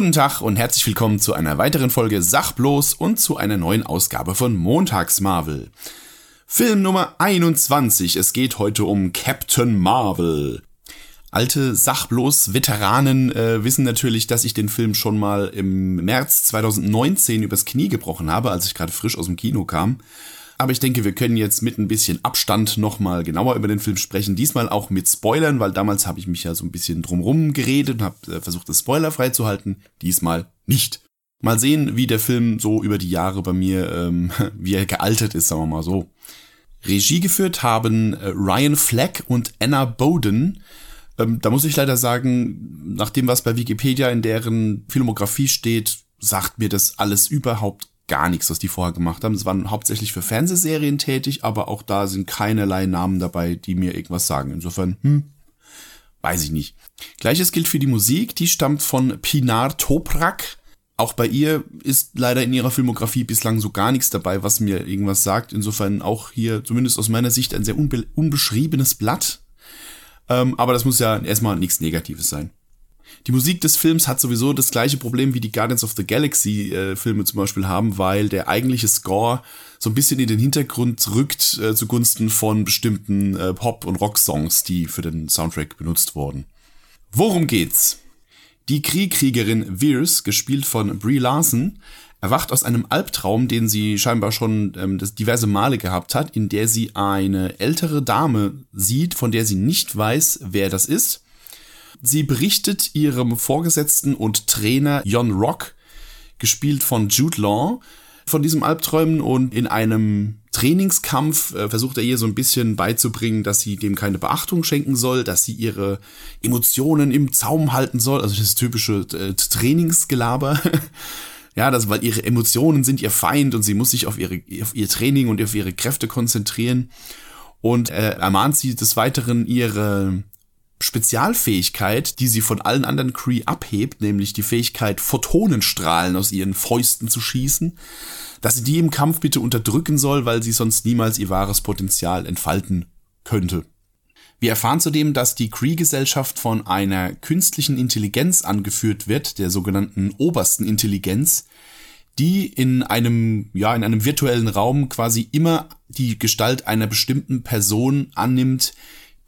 Guten Tag und herzlich willkommen zu einer weiteren Folge Sachbloß und zu einer neuen Ausgabe von Montags Marvel. Film Nummer 21. Es geht heute um Captain Marvel. Alte Sachbloß-Veteranen äh, wissen natürlich, dass ich den Film schon mal im März 2019 übers Knie gebrochen habe, als ich gerade frisch aus dem Kino kam. Aber ich denke, wir können jetzt mit ein bisschen Abstand nochmal genauer über den Film sprechen. Diesmal auch mit Spoilern, weil damals habe ich mich ja so ein bisschen drumrum geredet und habe äh, versucht, das spoilerfrei zu halten. Diesmal nicht. Mal sehen, wie der Film so über die Jahre bei mir, ähm, wie er gealtert ist, sagen wir mal so. Regie geführt haben äh, Ryan Fleck und Anna Bowden. Ähm, da muss ich leider sagen, nach dem, was bei Wikipedia in deren Filmografie steht, sagt mir das alles überhaupt gar nichts, was die vorher gemacht haben. Es waren hauptsächlich für Fernsehserien tätig, aber auch da sind keinerlei Namen dabei, die mir irgendwas sagen. Insofern, hm, weiß ich nicht. Gleiches gilt für die Musik, die stammt von Pinar Toprak. Auch bei ihr ist leider in ihrer Filmografie bislang so gar nichts dabei, was mir irgendwas sagt. Insofern auch hier zumindest aus meiner Sicht ein sehr unbe unbeschriebenes Blatt. Ähm, aber das muss ja erstmal nichts Negatives sein. Die Musik des Films hat sowieso das gleiche Problem wie die Guardians of the Galaxy äh, Filme zum Beispiel haben, weil der eigentliche Score so ein bisschen in den Hintergrund rückt äh, zugunsten von bestimmten äh, Pop- und Rock-Songs, die für den Soundtrack benutzt wurden. Worum geht's? Die Kriegkriegerin Veers, gespielt von Brie Larson, erwacht aus einem Albtraum, den sie scheinbar schon ähm, diverse Male gehabt hat, in der sie eine ältere Dame sieht, von der sie nicht weiß, wer das ist Sie berichtet ihrem Vorgesetzten und Trainer Jon Rock, gespielt von Jude Law, von diesem Albträumen und in einem Trainingskampf äh, versucht er ihr so ein bisschen beizubringen, dass sie dem keine Beachtung schenken soll, dass sie ihre Emotionen im Zaum halten soll, also das typische äh, Trainingsgelaber. ja, das, weil ihre Emotionen sind ihr Feind und sie muss sich auf ihre, auf ihr Training und auf ihre Kräfte konzentrieren. Und äh, ermahnt sie des Weiteren ihre Spezialfähigkeit, die sie von allen anderen Kree abhebt, nämlich die Fähigkeit, Photonenstrahlen aus ihren Fäusten zu schießen, dass sie die im Kampf bitte unterdrücken soll, weil sie sonst niemals ihr wahres Potenzial entfalten könnte. Wir erfahren zudem, dass die Kree-Gesellschaft von einer künstlichen Intelligenz angeführt wird, der sogenannten obersten Intelligenz, die in einem, ja, in einem virtuellen Raum quasi immer die Gestalt einer bestimmten Person annimmt,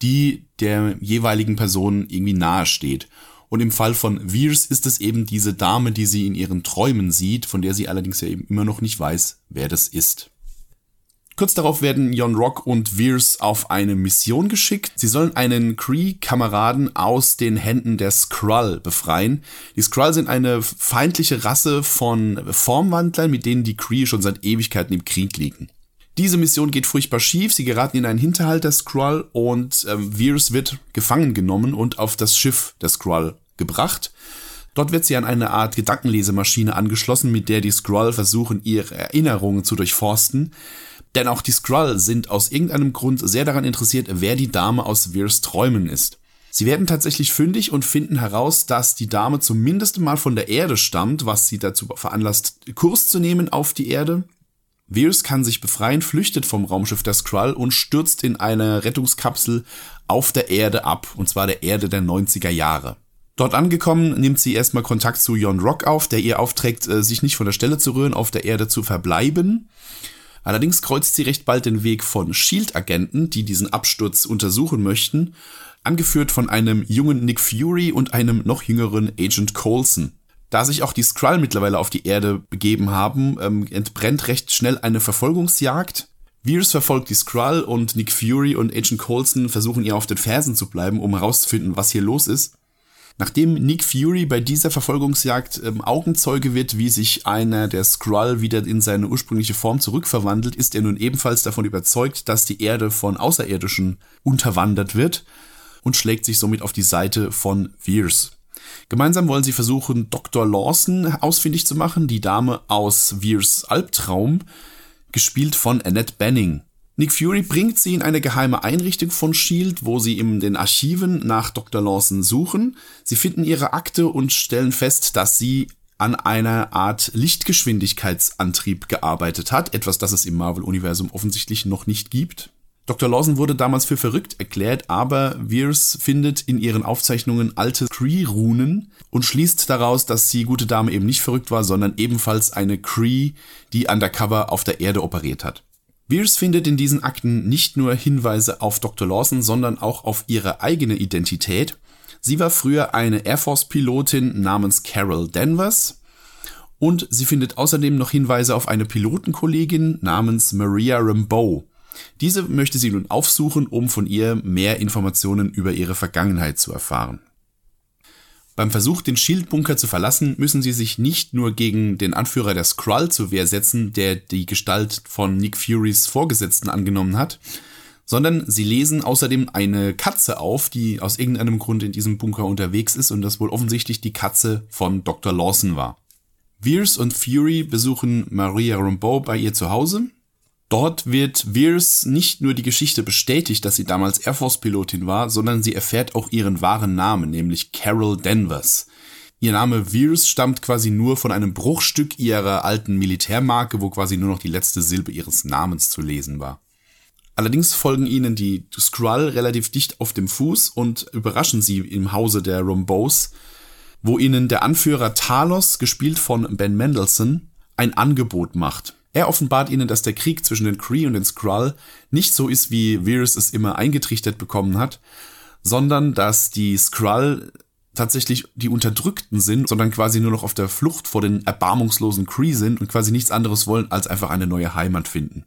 die der jeweiligen Person irgendwie nahe steht. Und im Fall von Veers ist es eben diese Dame, die sie in ihren Träumen sieht, von der sie allerdings ja eben immer noch nicht weiß, wer das ist. Kurz darauf werden Jon Rock und Veers auf eine Mission geschickt. Sie sollen einen Kree-Kameraden aus den Händen der Skrull befreien. Die Skrull sind eine feindliche Rasse von Formwandlern, mit denen die Kree schon seit Ewigkeiten im Krieg liegen. Diese Mission geht furchtbar schief, sie geraten in einen Hinterhalt der Skrull und ähm, Veers wird gefangen genommen und auf das Schiff der Skrull gebracht. Dort wird sie an eine Art Gedankenlesemaschine angeschlossen, mit der die Skrull versuchen, ihre Erinnerungen zu durchforsten. Denn auch die Skrull sind aus irgendeinem Grund sehr daran interessiert, wer die Dame aus Veers Träumen ist. Sie werden tatsächlich fündig und finden heraus, dass die Dame zumindest mal von der Erde stammt, was sie dazu veranlasst, Kurs zu nehmen auf die Erde. Veers kann sich befreien, flüchtet vom Raumschiff der Skrull und stürzt in eine Rettungskapsel auf der Erde ab, und zwar der Erde der 90er Jahre. Dort angekommen, nimmt sie erstmal Kontakt zu Jon Rock auf, der ihr aufträgt, äh, sich nicht von der Stelle zu rühren, auf der Erde zu verbleiben. Allerdings kreuzt sie recht bald den Weg von Shield-Agenten, die diesen Absturz untersuchen möchten, angeführt von einem jungen Nick Fury und einem noch jüngeren Agent Coulson. Da sich auch die Skrull mittlerweile auf die Erde begeben haben, ähm, entbrennt recht schnell eine Verfolgungsjagd. Veers verfolgt die Skrull und Nick Fury und Agent Coulson versuchen ihr auf den Fersen zu bleiben, um herauszufinden, was hier los ist. Nachdem Nick Fury bei dieser Verfolgungsjagd ähm, Augenzeuge wird, wie sich einer der Skrull wieder in seine ursprüngliche Form zurückverwandelt, ist er nun ebenfalls davon überzeugt, dass die Erde von Außerirdischen unterwandert wird und schlägt sich somit auf die Seite von Veers. Gemeinsam wollen sie versuchen, Dr. Lawson ausfindig zu machen, die Dame aus Veers Albtraum, gespielt von Annette Benning. Nick Fury bringt sie in eine geheime Einrichtung von Shield, wo sie in den Archiven nach Dr. Lawson suchen. Sie finden ihre Akte und stellen fest, dass sie an einer Art Lichtgeschwindigkeitsantrieb gearbeitet hat, etwas, das es im Marvel-Universum offensichtlich noch nicht gibt. Dr. Lawson wurde damals für verrückt erklärt, aber Veers findet in ihren Aufzeichnungen alte Cree-Runen und schließt daraus, dass die gute Dame eben nicht verrückt war, sondern ebenfalls eine Cree, die undercover auf der Erde operiert hat. Veers findet in diesen Akten nicht nur Hinweise auf Dr. Lawson, sondern auch auf ihre eigene Identität. Sie war früher eine Air Force-Pilotin namens Carol Danvers und sie findet außerdem noch Hinweise auf eine Pilotenkollegin namens Maria Rambeau. Diese möchte sie nun aufsuchen, um von ihr mehr Informationen über ihre Vergangenheit zu erfahren. Beim Versuch, den Schildbunker zu verlassen, müssen sie sich nicht nur gegen den Anführer der Skrull zur Wehr setzen, der die Gestalt von Nick Furys Vorgesetzten angenommen hat, sondern sie lesen außerdem eine Katze auf, die aus irgendeinem Grund in diesem Bunker unterwegs ist und das wohl offensichtlich die Katze von Dr. Lawson war. Veers und Fury besuchen Maria Rambeau bei ihr zu Hause Dort wird Veers nicht nur die Geschichte bestätigt, dass sie damals Air Force Pilotin war, sondern sie erfährt auch ihren wahren Namen, nämlich Carol Danvers. Ihr Name Veers stammt quasi nur von einem Bruchstück ihrer alten Militärmarke, wo quasi nur noch die letzte Silbe ihres Namens zu lesen war. Allerdings folgen ihnen die Skrull relativ dicht auf dem Fuß und überraschen sie im Hause der Rombows, wo ihnen der Anführer Talos, gespielt von Ben Mendelssohn, ein Angebot macht. Er offenbart ihnen, dass der Krieg zwischen den Kree und den Skrull nicht so ist, wie Virus es immer eingetrichtert bekommen hat, sondern dass die Skrull tatsächlich die Unterdrückten sind, sondern quasi nur noch auf der Flucht vor den erbarmungslosen Kree sind und quasi nichts anderes wollen, als einfach eine neue Heimat finden.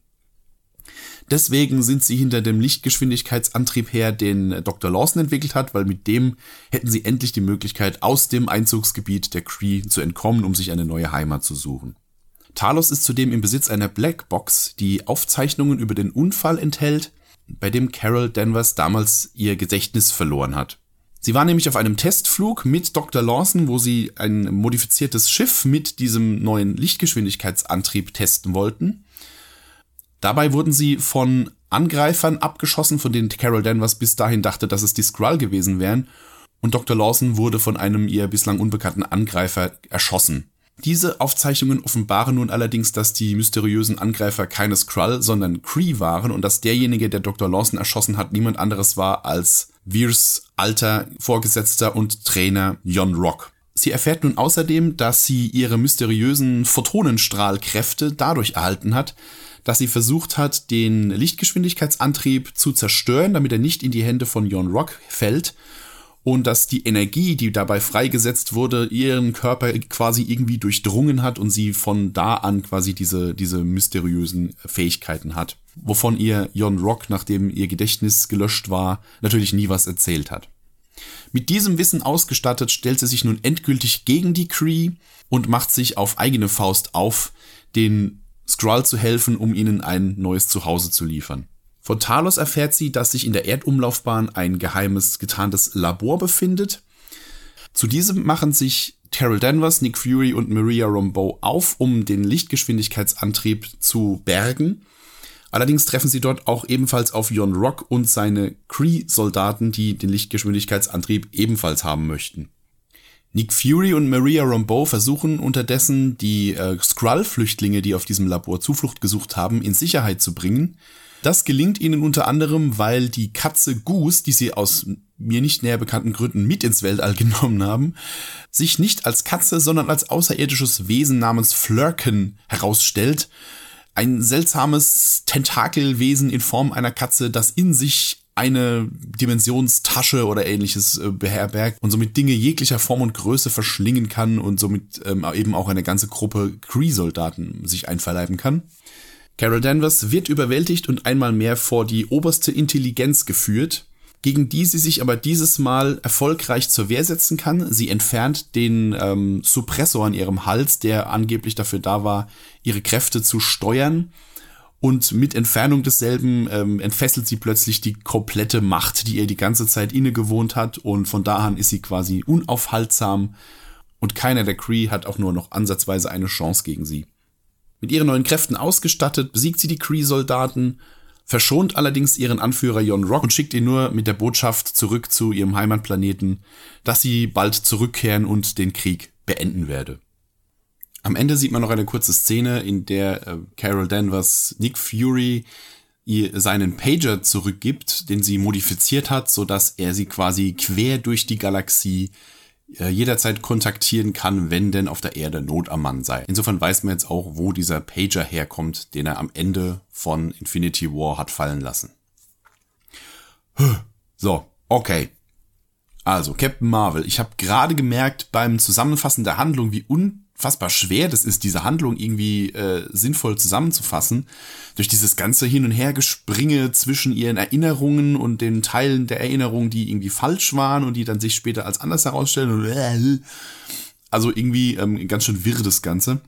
Deswegen sind sie hinter dem Lichtgeschwindigkeitsantrieb her, den Dr. Lawson entwickelt hat, weil mit dem hätten sie endlich die Möglichkeit, aus dem Einzugsgebiet der Kree zu entkommen, um sich eine neue Heimat zu suchen. Talos ist zudem im Besitz einer Blackbox, die Aufzeichnungen über den Unfall enthält, bei dem Carol Danvers damals ihr Gedächtnis verloren hat. Sie war nämlich auf einem Testflug mit Dr. Lawson, wo sie ein modifiziertes Schiff mit diesem neuen Lichtgeschwindigkeitsantrieb testen wollten. Dabei wurden sie von Angreifern abgeschossen, von denen Carol Danvers bis dahin dachte, dass es die Skrull gewesen wären. Und Dr. Lawson wurde von einem ihr bislang unbekannten Angreifer erschossen. Diese Aufzeichnungen offenbaren nun allerdings, dass die mysteriösen Angreifer keine Skrull, sondern Kree waren und dass derjenige, der Dr. Lawson erschossen hat, niemand anderes war als Veers alter Vorgesetzter und Trainer Jon Rock. Sie erfährt nun außerdem, dass sie ihre mysteriösen Photonenstrahlkräfte dadurch erhalten hat, dass sie versucht hat, den Lichtgeschwindigkeitsantrieb zu zerstören, damit er nicht in die Hände von Jon Rock fällt und dass die Energie, die dabei freigesetzt wurde, ihren Körper quasi irgendwie durchdrungen hat und sie von da an quasi diese, diese mysteriösen Fähigkeiten hat. Wovon ihr Jon Rock, nachdem ihr Gedächtnis gelöscht war, natürlich nie was erzählt hat. Mit diesem Wissen ausgestattet stellt sie sich nun endgültig gegen die Cree und macht sich auf eigene Faust auf, den Skrull zu helfen, um ihnen ein neues Zuhause zu liefern. Von Talos erfährt sie, dass sich in der Erdumlaufbahn ein geheimes, getarntes Labor befindet. Zu diesem machen sich Terrell Danvers, Nick Fury und Maria Rambeau auf, um den Lichtgeschwindigkeitsantrieb zu bergen. Allerdings treffen sie dort auch ebenfalls auf Jon Rock und seine Kree-Soldaten, die den Lichtgeschwindigkeitsantrieb ebenfalls haben möchten. Nick Fury und Maria Rambeau versuchen unterdessen, die äh, Skrull-Flüchtlinge, die auf diesem Labor Zuflucht gesucht haben, in Sicherheit zu bringen. Das gelingt ihnen unter anderem, weil die Katze Goose, die sie aus mir nicht näher bekannten Gründen mit ins Weltall genommen haben, sich nicht als Katze, sondern als außerirdisches Wesen namens Flurken herausstellt. Ein seltsames Tentakelwesen in Form einer Katze, das in sich eine Dimensionstasche oder ähnliches äh, beherbergt und somit Dinge jeglicher Form und Größe verschlingen kann und somit ähm, eben auch eine ganze Gruppe Cree-Soldaten sich einverleiben kann. Carol Danvers wird überwältigt und einmal mehr vor die oberste Intelligenz geführt, gegen die sie sich aber dieses Mal erfolgreich zur Wehr setzen kann. Sie entfernt den ähm, Suppressor an ihrem Hals, der angeblich dafür da war, ihre Kräfte zu steuern. Und mit Entfernung desselben ähm, entfesselt sie plötzlich die komplette Macht, die ihr die ganze Zeit inne gewohnt hat. Und von da an ist sie quasi unaufhaltsam. Und keiner der Cree hat auch nur noch ansatzweise eine Chance gegen sie. Mit ihren neuen Kräften ausgestattet, besiegt sie die Kree-Soldaten, verschont allerdings ihren Anführer Jon Rock und schickt ihn nur mit der Botschaft zurück zu ihrem Heimatplaneten, dass sie bald zurückkehren und den Krieg beenden werde. Am Ende sieht man noch eine kurze Szene, in der äh, Carol Danvers Nick Fury ihr seinen Pager zurückgibt, den sie modifiziert hat, so dass er sie quasi quer durch die Galaxie jederzeit kontaktieren kann, wenn denn auf der Erde Not am Mann sei. Insofern weiß man jetzt auch, wo dieser Pager herkommt, den er am Ende von Infinity War hat fallen lassen. So, okay. Also, Captain Marvel. Ich habe gerade gemerkt beim Zusammenfassen der Handlung, wie unfassbar schwer das ist, diese Handlung irgendwie äh, sinnvoll zusammenzufassen. Durch dieses ganze Hin- und Hergespringe zwischen ihren Erinnerungen und den Teilen der Erinnerungen, die irgendwie falsch waren und die dann sich später als anders herausstellen. Also irgendwie ähm, ganz schön wirr das Ganze.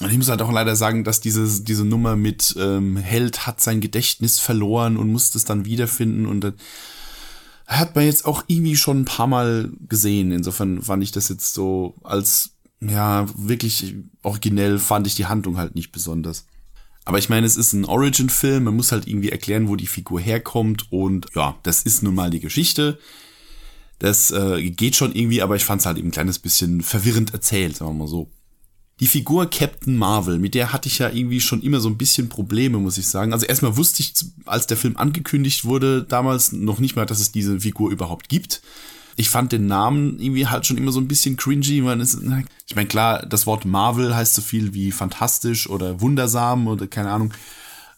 Und ich muss halt auch leider sagen, dass diese, diese Nummer mit ähm, Held hat sein Gedächtnis verloren und muss es dann wiederfinden und dann hat man jetzt auch irgendwie schon ein paar Mal gesehen. Insofern fand ich das jetzt so als, ja, wirklich originell fand ich die Handlung halt nicht besonders. Aber ich meine, es ist ein Origin-Film, man muss halt irgendwie erklären, wo die Figur herkommt und ja, das ist nun mal die Geschichte. Das äh, geht schon irgendwie, aber ich fand es halt eben ein kleines bisschen verwirrend erzählt, sagen wir mal so die Figur Captain Marvel, mit der hatte ich ja irgendwie schon immer so ein bisschen Probleme, muss ich sagen. Also erstmal wusste ich, als der Film angekündigt wurde, damals noch nicht mal, dass es diese Figur überhaupt gibt. Ich fand den Namen irgendwie halt schon immer so ein bisschen cringy. Man ist, ich meine, klar, das Wort Marvel heißt so viel wie fantastisch oder wundersam oder keine Ahnung.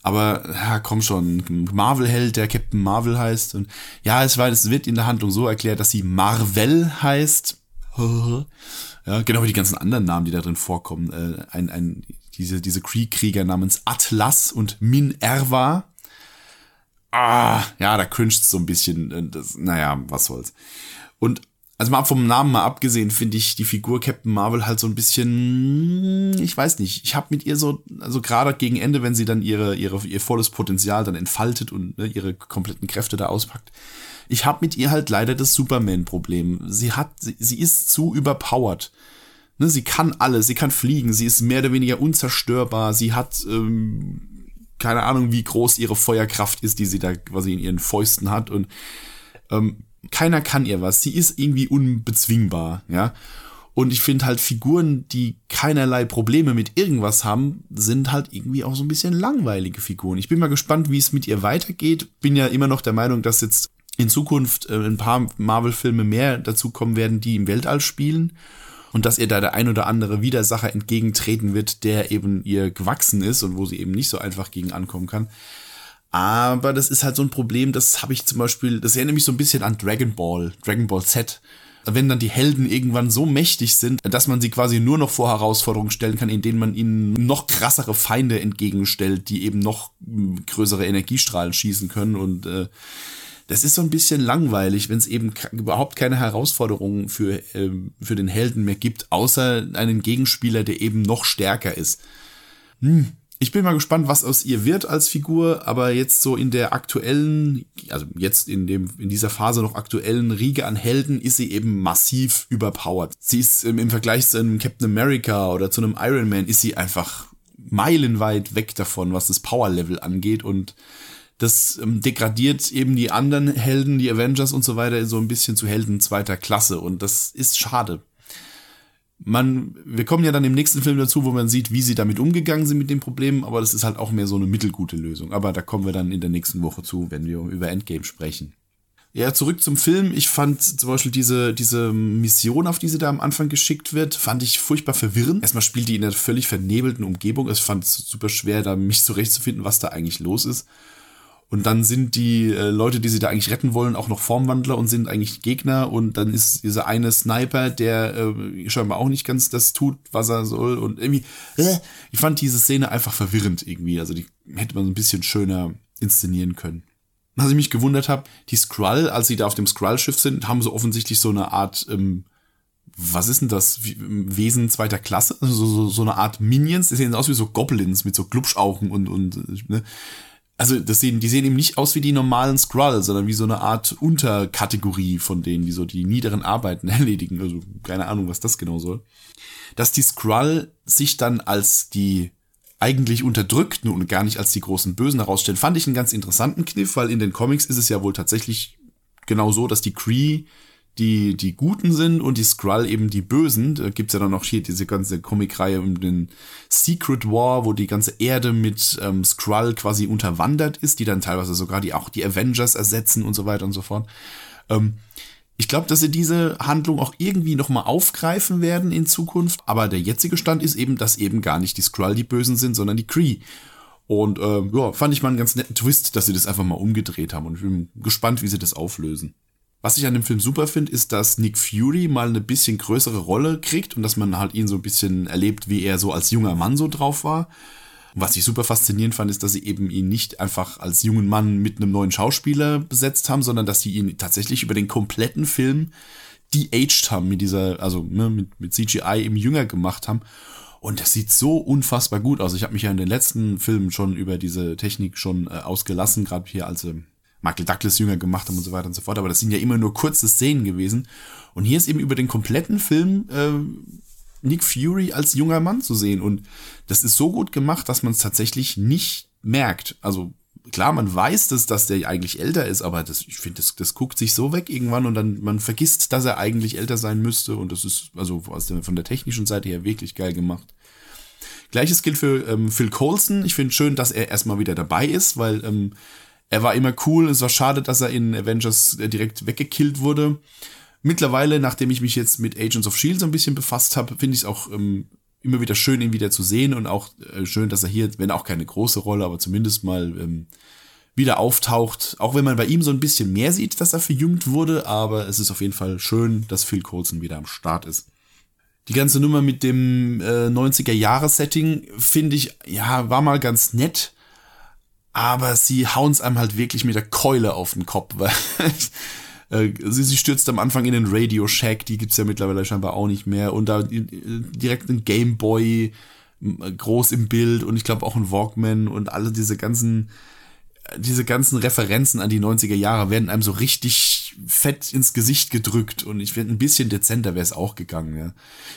Aber ja, komm schon, Marvel-Held, der Captain Marvel heißt. Und ja, es, war, es wird in der Handlung so erklärt, dass sie Marvel heißt. Ja, genau wie die ganzen anderen Namen, die da drin vorkommen. Äh, ein, ein, diese, diese Krieger namens Atlas und Minerva. Ah, ja, da cringed so ein bisschen. Das, naja, was soll's. Und also mal vom Namen mal abgesehen, finde ich die Figur Captain Marvel halt so ein bisschen, ich weiß nicht, ich habe mit ihr so, also gerade gegen Ende, wenn sie dann ihre, ihre, ihr volles Potenzial dann entfaltet und ne, ihre kompletten Kräfte da auspackt, ich habe mit ihr halt leider das Superman-Problem. Sie hat, sie, sie ist zu überpowered. Ne, sie kann alles, sie kann fliegen, sie ist mehr oder weniger unzerstörbar, sie hat ähm, keine Ahnung, wie groß ihre Feuerkraft ist, die sie da quasi in ihren Fäusten hat und ähm, keiner kann ihr was. Sie ist irgendwie unbezwingbar, ja. Und ich finde halt Figuren, die keinerlei Probleme mit irgendwas haben, sind halt irgendwie auch so ein bisschen langweilige Figuren. Ich bin mal gespannt, wie es mit ihr weitergeht. Bin ja immer noch der Meinung, dass jetzt in Zukunft äh, ein paar Marvel-Filme mehr dazu kommen werden, die im Weltall spielen. Und dass ihr da der ein oder andere Widersacher entgegentreten wird, der eben ihr gewachsen ist und wo sie eben nicht so einfach gegen ankommen kann. Aber das ist halt so ein Problem, das habe ich zum Beispiel, das erinnert mich so ein bisschen an Dragon Ball, Dragon Ball Z. Wenn dann die Helden irgendwann so mächtig sind, dass man sie quasi nur noch vor Herausforderungen stellen kann, in denen man ihnen noch krassere Feinde entgegenstellt, die eben noch größere Energiestrahlen schießen können und äh, das ist so ein bisschen langweilig, wenn es eben überhaupt keine Herausforderungen für, ähm, für den Helden mehr gibt, außer einen Gegenspieler, der eben noch stärker ist. Hm. Ich bin mal gespannt, was aus ihr wird als Figur, aber jetzt so in der aktuellen, also jetzt in dem, in dieser Phase noch aktuellen Riege an Helden ist sie eben massiv überpowered. Sie ist im, im Vergleich zu einem Captain America oder zu einem Iron Man ist sie einfach meilenweit weg davon, was das Power Level angeht und das ähm, degradiert eben die anderen Helden, die Avengers und so weiter, so ein bisschen zu Helden zweiter Klasse. Und das ist schade. Man, wir kommen ja dann im nächsten Film dazu, wo man sieht, wie sie damit umgegangen sind mit dem Problem, aber das ist halt auch mehr so eine mittelgute Lösung. Aber da kommen wir dann in der nächsten Woche zu, wenn wir über Endgame sprechen. Ja, zurück zum Film. Ich fand zum Beispiel diese, diese Mission, auf die sie da am Anfang geschickt wird, fand ich furchtbar verwirrend. Erstmal spielt die in einer völlig vernebelten Umgebung. Ich fand es super schwer, da mich zurechtzufinden, was da eigentlich los ist. Und dann sind die äh, Leute, die sie da eigentlich retten wollen, auch noch Formwandler und sind eigentlich Gegner. Und dann ist dieser eine Sniper, der äh, scheinbar auch nicht ganz das tut, was er soll. Und irgendwie, äh, ich fand diese Szene einfach verwirrend irgendwie. Also die hätte man so ein bisschen schöner inszenieren können. Was ich mich gewundert habe, die Skrull, als sie da auf dem Skrull-Schiff sind, haben so offensichtlich so eine Art, ähm, was ist denn das? Wesen zweiter Klasse? Also so, so, eine Art Minions. Die sehen aus wie so Goblins mit so Glubschaugen und, und ne? Also das sehen, die sehen eben nicht aus wie die normalen Skrull, sondern wie so eine Art Unterkategorie von denen, die so die niederen Arbeiten erledigen. Also keine Ahnung, was das genau soll. Dass die Skrull sich dann als die eigentlich Unterdrückten und gar nicht als die großen Bösen herausstellen, fand ich einen ganz interessanten Kniff, weil in den Comics ist es ja wohl tatsächlich genau so, dass die Kree die, die Guten sind und die Skrull eben die Bösen. Da gibt's ja dann noch hier diese ganze Comicreihe um den Secret War, wo die ganze Erde mit ähm, Skrull quasi unterwandert ist, die dann teilweise sogar die auch die Avengers ersetzen und so weiter und so fort. Ähm, ich glaube, dass sie diese Handlung auch irgendwie nochmal aufgreifen werden in Zukunft. Aber der jetzige Stand ist eben, dass eben gar nicht die Skrull die Bösen sind, sondern die Kree. Und äh, ja, fand ich mal einen ganz netten Twist, dass sie das einfach mal umgedreht haben. Und ich bin gespannt, wie sie das auflösen. Was ich an dem Film super finde, ist, dass Nick Fury mal eine bisschen größere Rolle kriegt und dass man halt ihn so ein bisschen erlebt, wie er so als junger Mann so drauf war. Was ich super faszinierend fand, ist, dass sie eben ihn nicht einfach als jungen Mann mit einem neuen Schauspieler besetzt haben, sondern dass sie ihn tatsächlich über den kompletten Film de-aged haben mit dieser, also ne, mit, mit CGI eben jünger gemacht haben. Und das sieht so unfassbar gut aus. Ich habe mich ja in den letzten Filmen schon über diese Technik schon äh, ausgelassen, gerade hier als äh, Michael Douglas jünger gemacht haben und so weiter und so fort. Aber das sind ja immer nur kurze Szenen gewesen. Und hier ist eben über den kompletten Film äh, Nick Fury als junger Mann zu sehen. Und das ist so gut gemacht, dass man es tatsächlich nicht merkt. Also klar, man weiß das, dass der eigentlich älter ist, aber das, ich finde, das, das guckt sich so weg irgendwann und dann man vergisst, dass er eigentlich älter sein müsste. Und das ist also aus der, von der technischen Seite her wirklich geil gemacht. Gleiches gilt für ähm, Phil Coulson. Ich finde schön, dass er erstmal wieder dabei ist, weil ähm, er war immer cool. Es war schade, dass er in Avengers äh, direkt weggekillt wurde. Mittlerweile, nachdem ich mich jetzt mit Agents of Shield so ein bisschen befasst habe, finde ich es auch ähm, immer wieder schön, ihn wieder zu sehen und auch äh, schön, dass er hier, wenn auch keine große Rolle, aber zumindest mal ähm, wieder auftaucht. Auch wenn man bei ihm so ein bisschen mehr sieht, dass er verjüngt wurde, aber es ist auf jeden Fall schön, dass Phil Coulson wieder am Start ist. Die ganze Nummer mit dem äh, 90er-Jahre-Setting finde ich, ja, war mal ganz nett, aber sie hauen es einem halt wirklich mit der Keule auf den Kopf, weil Äh, sie, sie stürzt am Anfang in den Radio Shack, die gibt's ja mittlerweile scheinbar auch nicht mehr. Und da äh, direkt ein Game Boy groß im Bild und ich glaube auch ein Walkman und alle diese ganzen, diese ganzen Referenzen an die 90er Jahre werden einem so richtig fett ins Gesicht gedrückt und ich finde ein bisschen dezenter wäre es auch gegangen, ja.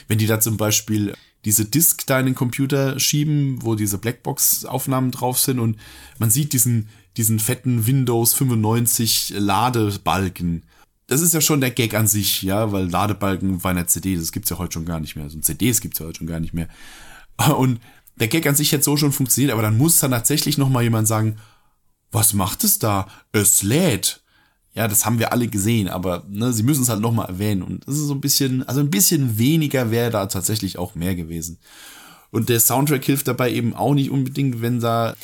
Wenn die da zum Beispiel diese Disk da in den Computer schieben, wo diese Blackbox-Aufnahmen drauf sind und man sieht diesen, diesen fetten Windows 95 Ladebalken. Das ist ja schon der Gag an sich, ja, weil Ladebalken bei einer CD, das gibt's ja heute schon gar nicht mehr. Also CDs gibt's ja heute schon gar nicht mehr. Und der Gag an sich hätte so schon funktioniert, aber dann muss dann tatsächlich noch mal jemand sagen, was macht es da? Es lädt. Ja, das haben wir alle gesehen, aber ne, sie müssen es halt noch mal erwähnen. Und das ist so ein bisschen, also ein bisschen weniger wäre da tatsächlich auch mehr gewesen. Und der Soundtrack hilft dabei eben auch nicht unbedingt, wenn da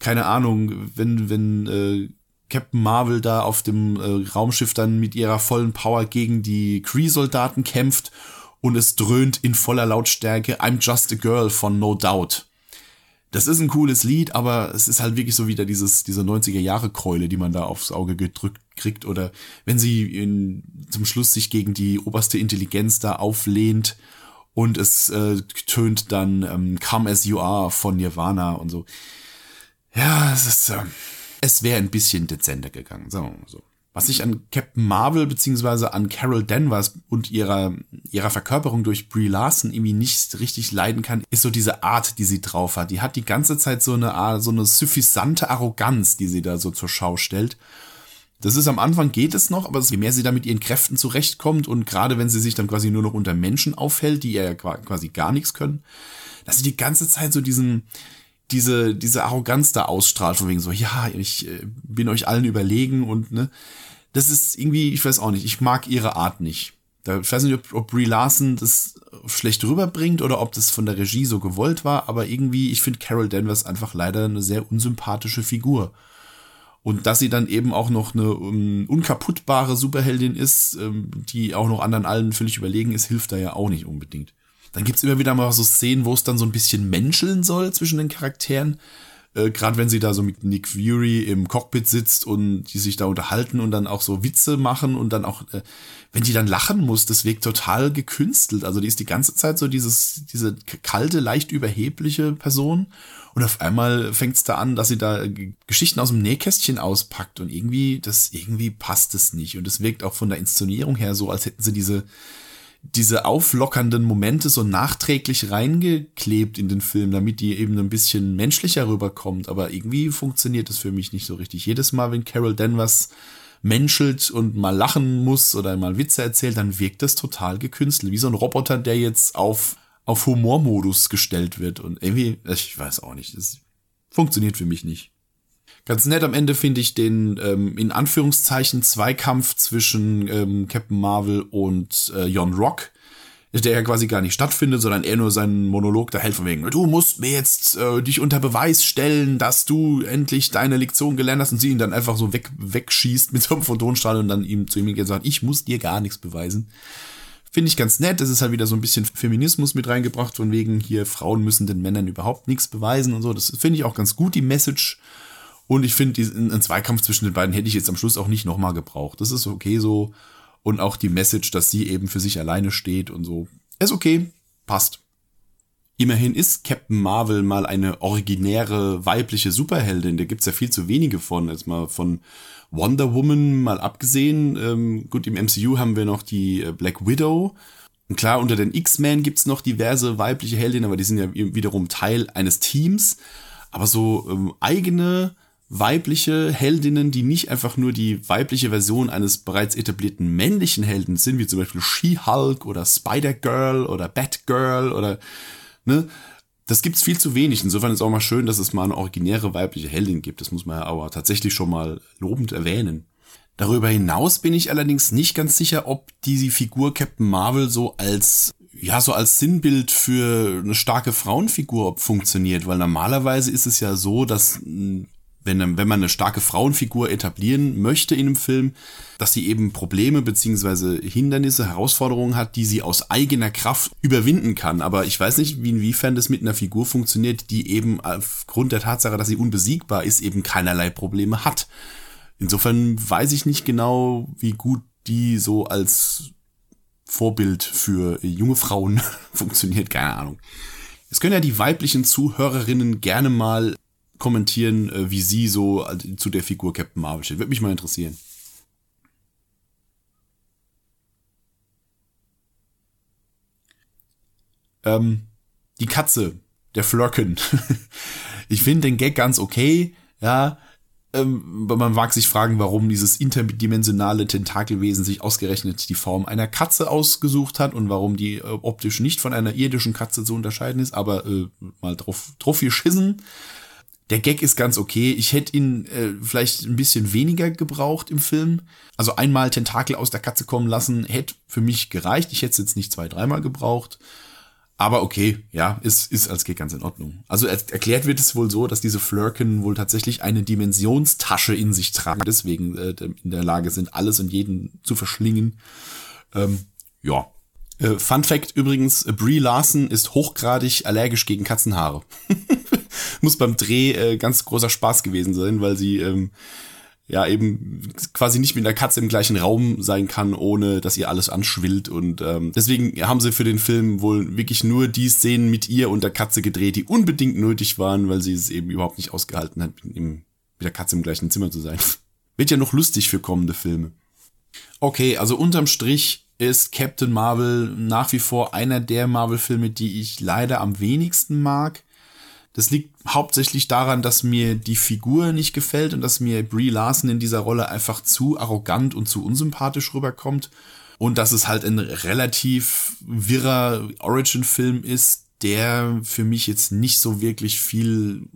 keine Ahnung, wenn, wenn äh, Captain Marvel da auf dem äh, Raumschiff dann mit ihrer vollen Power gegen die Kree-Soldaten kämpft und es dröhnt in voller Lautstärke I'm Just a Girl von No Doubt. Das ist ein cooles Lied, aber es ist halt wirklich so wieder dieses, diese 90er Jahre Keule, die man da aufs Auge gedrückt kriegt. Oder wenn sie in, zum Schluss sich gegen die oberste Intelligenz da auflehnt und es äh, tönt dann ähm, Come As You Are von Nirvana und so. Ja, es ist, äh, es wäre ein bisschen dezenter gegangen, sagen wir mal so. Was ich an Captain Marvel beziehungsweise an Carol Danvers und ihrer, ihrer Verkörperung durch Brie Larson irgendwie nicht richtig leiden kann, ist so diese Art, die sie drauf hat. Die hat die ganze Zeit so eine, so eine suffisante Arroganz, die sie da so zur Schau stellt. Das ist am Anfang geht es noch, aber je mehr sie da mit ihren Kräften zurechtkommt und gerade wenn sie sich dann quasi nur noch unter Menschen aufhält, die ja quasi gar nichts können, dass sie die ganze Zeit so diesen, diese, diese Arroganz da ausstrahlt, von wegen so, ja, ich äh, bin euch allen überlegen und ne, das ist irgendwie, ich weiß auch nicht, ich mag ihre Art nicht. Da, ich weiß nicht, ob, ob Brie Larson das schlecht rüberbringt oder ob das von der Regie so gewollt war, aber irgendwie, ich finde Carol Danvers einfach leider eine sehr unsympathische Figur. Und dass sie dann eben auch noch eine um, unkaputtbare Superheldin ist, ähm, die auch noch anderen allen völlig überlegen ist, hilft da ja auch nicht unbedingt. Dann gibt's immer wieder mal so Szenen, wo es dann so ein bisschen menscheln soll zwischen den Charakteren. Äh, Gerade wenn sie da so mit Nick Fury im Cockpit sitzt und die sich da unterhalten und dann auch so Witze machen und dann auch, äh, wenn die dann lachen muss, das wirkt total gekünstelt. Also die ist die ganze Zeit so dieses, diese kalte, leicht überhebliche Person. Und auf einmal fängt's da an, dass sie da Geschichten aus dem Nähkästchen auspackt und irgendwie, das, irgendwie passt es nicht. Und es wirkt auch von der Inszenierung her so, als hätten sie diese, diese auflockernden Momente so nachträglich reingeklebt in den Film, damit die eben ein bisschen menschlicher rüberkommt. Aber irgendwie funktioniert das für mich nicht so richtig. Jedes Mal, wenn Carol Danvers menschelt und mal lachen muss oder mal Witze erzählt, dann wirkt das total gekünstelt. Wie so ein Roboter, der jetzt auf, auf Humormodus gestellt wird. Und irgendwie, ich weiß auch nicht, das funktioniert für mich nicht. Ganz nett am Ende finde ich den ähm, in Anführungszeichen Zweikampf zwischen ähm, Captain Marvel und äh, Jon Rock der ja quasi gar nicht stattfindet, sondern er nur seinen Monolog da hält von wegen, du musst mir jetzt äh, dich unter Beweis stellen, dass du endlich deine Lektion gelernt hast und sie ihn dann einfach so weg, wegschießt mit so einem Photonstrahl und dann ihm zu ihm geht und sagt, ich muss dir gar nichts beweisen. Finde ich ganz nett. Das ist halt wieder so ein bisschen Feminismus mit reingebracht, von wegen hier Frauen müssen den Männern überhaupt nichts beweisen und so. Das finde ich auch ganz gut, die Message. Und ich finde, einen Zweikampf zwischen den beiden hätte ich jetzt am Schluss auch nicht nochmal gebraucht. Das ist okay so und auch die Message, dass sie eben für sich alleine steht und so. Ist okay, passt. Immerhin ist Captain Marvel mal eine originäre weibliche Superheldin. Da gibt's ja viel zu wenige von. Jetzt mal von Wonder Woman mal abgesehen. Ähm, gut, im MCU haben wir noch die äh, Black Widow. Und klar, unter den X-Men gibt's noch diverse weibliche Heldinnen, aber die sind ja wiederum Teil eines Teams. Aber so ähm, eigene weibliche Heldinnen, die nicht einfach nur die weibliche Version eines bereits etablierten männlichen Helden sind, wie zum Beispiel She-Hulk oder Spider-Girl oder Batgirl oder, ne, das gibt's viel zu wenig. Insofern ist auch mal schön, dass es mal eine originäre weibliche Heldin gibt. Das muss man ja aber tatsächlich schon mal lobend erwähnen. Darüber hinaus bin ich allerdings nicht ganz sicher, ob diese Figur Captain Marvel so als ja, so als Sinnbild für eine starke Frauenfigur funktioniert, weil normalerweise ist es ja so, dass wenn, wenn man eine starke Frauenfigur etablieren möchte in einem Film, dass sie eben Probleme beziehungsweise Hindernisse, Herausforderungen hat, die sie aus eigener Kraft überwinden kann. Aber ich weiß nicht, wie inwiefern das mit einer Figur funktioniert, die eben aufgrund der Tatsache, dass sie unbesiegbar ist, eben keinerlei Probleme hat. Insofern weiß ich nicht genau, wie gut die so als Vorbild für junge Frauen funktioniert, keine Ahnung. Es können ja die weiblichen Zuhörerinnen gerne mal kommentieren, äh, wie sie so äh, zu der Figur Captain Marvel steht. Würde mich mal interessieren. Ähm, die Katze, der Flirken. ich finde den Gag ganz okay, ja. Ähm, man mag sich fragen, warum dieses interdimensionale Tentakelwesen sich ausgerechnet die Form einer Katze ausgesucht hat und warum die äh, optisch nicht von einer irdischen Katze zu unterscheiden ist, aber äh, mal drauf, drauf geschissen. Der Gag ist ganz okay. Ich hätte ihn äh, vielleicht ein bisschen weniger gebraucht im Film. Also einmal Tentakel aus der Katze kommen lassen, hätte für mich gereicht. Ich hätte es jetzt nicht zwei, dreimal gebraucht. Aber okay, ja, ist, ist als Gag ganz in Ordnung. Also er, erklärt wird es wohl so, dass diese Flurken wohl tatsächlich eine Dimensionstasche in sich tragen, deswegen äh, in der Lage sind, alles und jeden zu verschlingen. Ähm, ja. Äh, Fun Fact übrigens, Brie Larson ist hochgradig allergisch gegen Katzenhaare. muss beim Dreh äh, ganz großer Spaß gewesen sein, weil sie ähm, ja eben quasi nicht mit der Katze im gleichen Raum sein kann, ohne dass ihr alles anschwillt. Und ähm, deswegen haben sie für den Film wohl wirklich nur die Szenen mit ihr und der Katze gedreht, die unbedingt nötig waren, weil sie es eben überhaupt nicht ausgehalten hat, mit, mit der Katze im gleichen Zimmer zu sein. Wird ja noch lustig für kommende Filme. Okay, also unterm Strich ist Captain Marvel nach wie vor einer der Marvel-Filme, die ich leider am wenigsten mag. Das liegt hauptsächlich daran, dass mir die Figur nicht gefällt und dass mir Brie Larson in dieser Rolle einfach zu arrogant und zu unsympathisch rüberkommt. Und dass es halt ein relativ wirrer Origin-Film ist, der für mich jetzt nicht so wirklich viel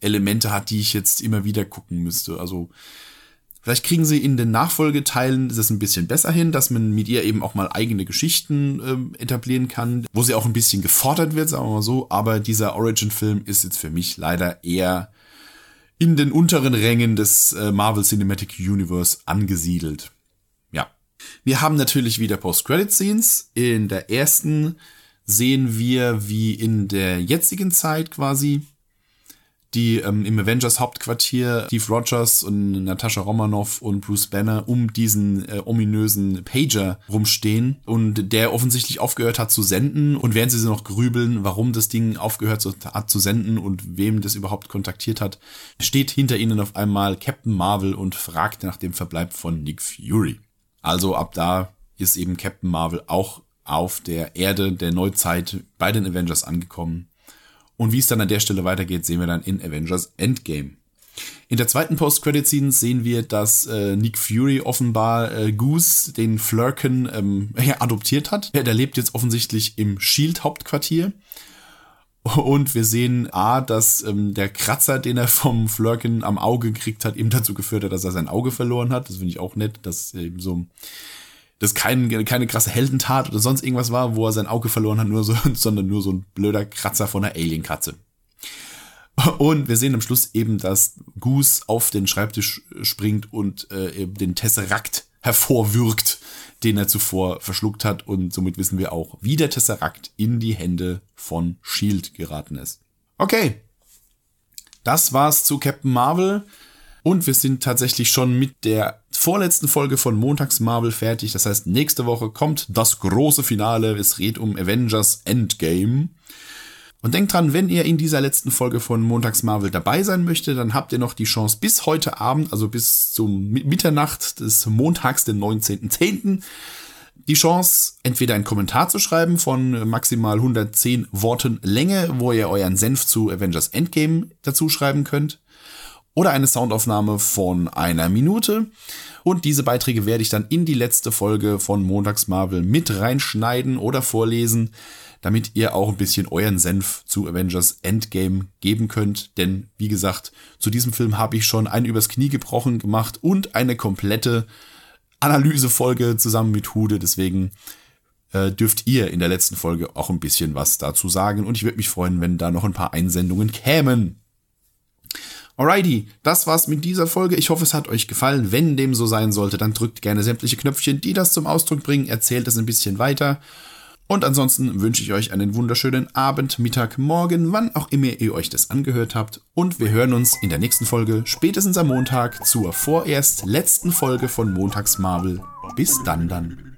Elemente hat, die ich jetzt immer wieder gucken müsste. Also Vielleicht kriegen sie in den Nachfolgeteilen das ein bisschen besser hin, dass man mit ihr eben auch mal eigene Geschichten ähm, etablieren kann, wo sie auch ein bisschen gefordert wird, sagen wir mal so. Aber dieser Origin-Film ist jetzt für mich leider eher in den unteren Rängen des äh, Marvel Cinematic Universe angesiedelt. Ja. Wir haben natürlich wieder Post-Credit-Scenes. In der ersten sehen wir, wie in der jetzigen Zeit quasi die ähm, im Avengers Hauptquartier Steve Rogers und Natascha Romanoff und Bruce Banner um diesen äh, ominösen Pager rumstehen und der offensichtlich aufgehört hat zu senden und während sie noch grübeln, warum das Ding aufgehört hat zu senden und wem das überhaupt kontaktiert hat, steht hinter ihnen auf einmal Captain Marvel und fragt nach dem Verbleib von Nick Fury. Also ab da ist eben Captain Marvel auch auf der Erde der Neuzeit bei den Avengers angekommen und wie es dann an der Stelle weitergeht, sehen wir dann in Avengers Endgame. In der zweiten Post-Credit-Scene sehen wir, dass äh, Nick Fury offenbar äh, Goose, den Flurken, ähm, ja, adoptiert hat. Der lebt jetzt offensichtlich im Shield-Hauptquartier. Und wir sehen A, dass ähm, der Kratzer, den er vom Flurken am Auge gekriegt hat, ihm dazu geführt hat, dass er sein Auge verloren hat. Das finde ich auch nett, dass eben so das kein, keine krasse Heldentat oder sonst irgendwas war, wo er sein Auge verloren hat, nur so, sondern nur so ein blöder Kratzer von einer Alien-Katze. Und wir sehen am Schluss eben, dass Goose auf den Schreibtisch springt und äh, den Tesseract hervorwürgt, den er zuvor verschluckt hat. Und somit wissen wir auch, wie der Tesseract in die Hände von Shield geraten ist. Okay. Das war's zu Captain Marvel. Und wir sind tatsächlich schon mit der vorletzten Folge von Montags Marvel fertig. Das heißt, nächste Woche kommt das große Finale. Es geht um Avengers Endgame. Und denkt dran, wenn ihr in dieser letzten Folge von Montags Marvel dabei sein möchtet, dann habt ihr noch die Chance bis heute Abend, also bis zum Mitternacht des Montags, den 19.10., die Chance, entweder einen Kommentar zu schreiben von maximal 110 Worten Länge, wo ihr euren Senf zu Avengers Endgame dazu schreiben könnt, oder eine Soundaufnahme von einer Minute. Und diese Beiträge werde ich dann in die letzte Folge von Montags Marvel mit reinschneiden oder vorlesen damit ihr auch ein bisschen euren Senf zu Avengers Endgame geben könnt. Denn, wie gesagt, zu diesem Film habe ich schon einen übers Knie gebrochen gemacht und eine komplette Analysefolge zusammen mit Hude. Deswegen äh, dürft ihr in der letzten Folge auch ein bisschen was dazu sagen. Und ich würde mich freuen, wenn da noch ein paar Einsendungen kämen. Alrighty, das war's mit dieser Folge. Ich hoffe, es hat euch gefallen. Wenn dem so sein sollte, dann drückt gerne sämtliche Knöpfchen, die das zum Ausdruck bringen. Erzählt es ein bisschen weiter. Und ansonsten wünsche ich euch einen wunderschönen Abend, Mittag, Morgen, wann auch immer ihr euch das angehört habt. Und wir hören uns in der nächsten Folge, spätestens am Montag, zur vorerst letzten Folge von Montags Marvel. Bis dann dann.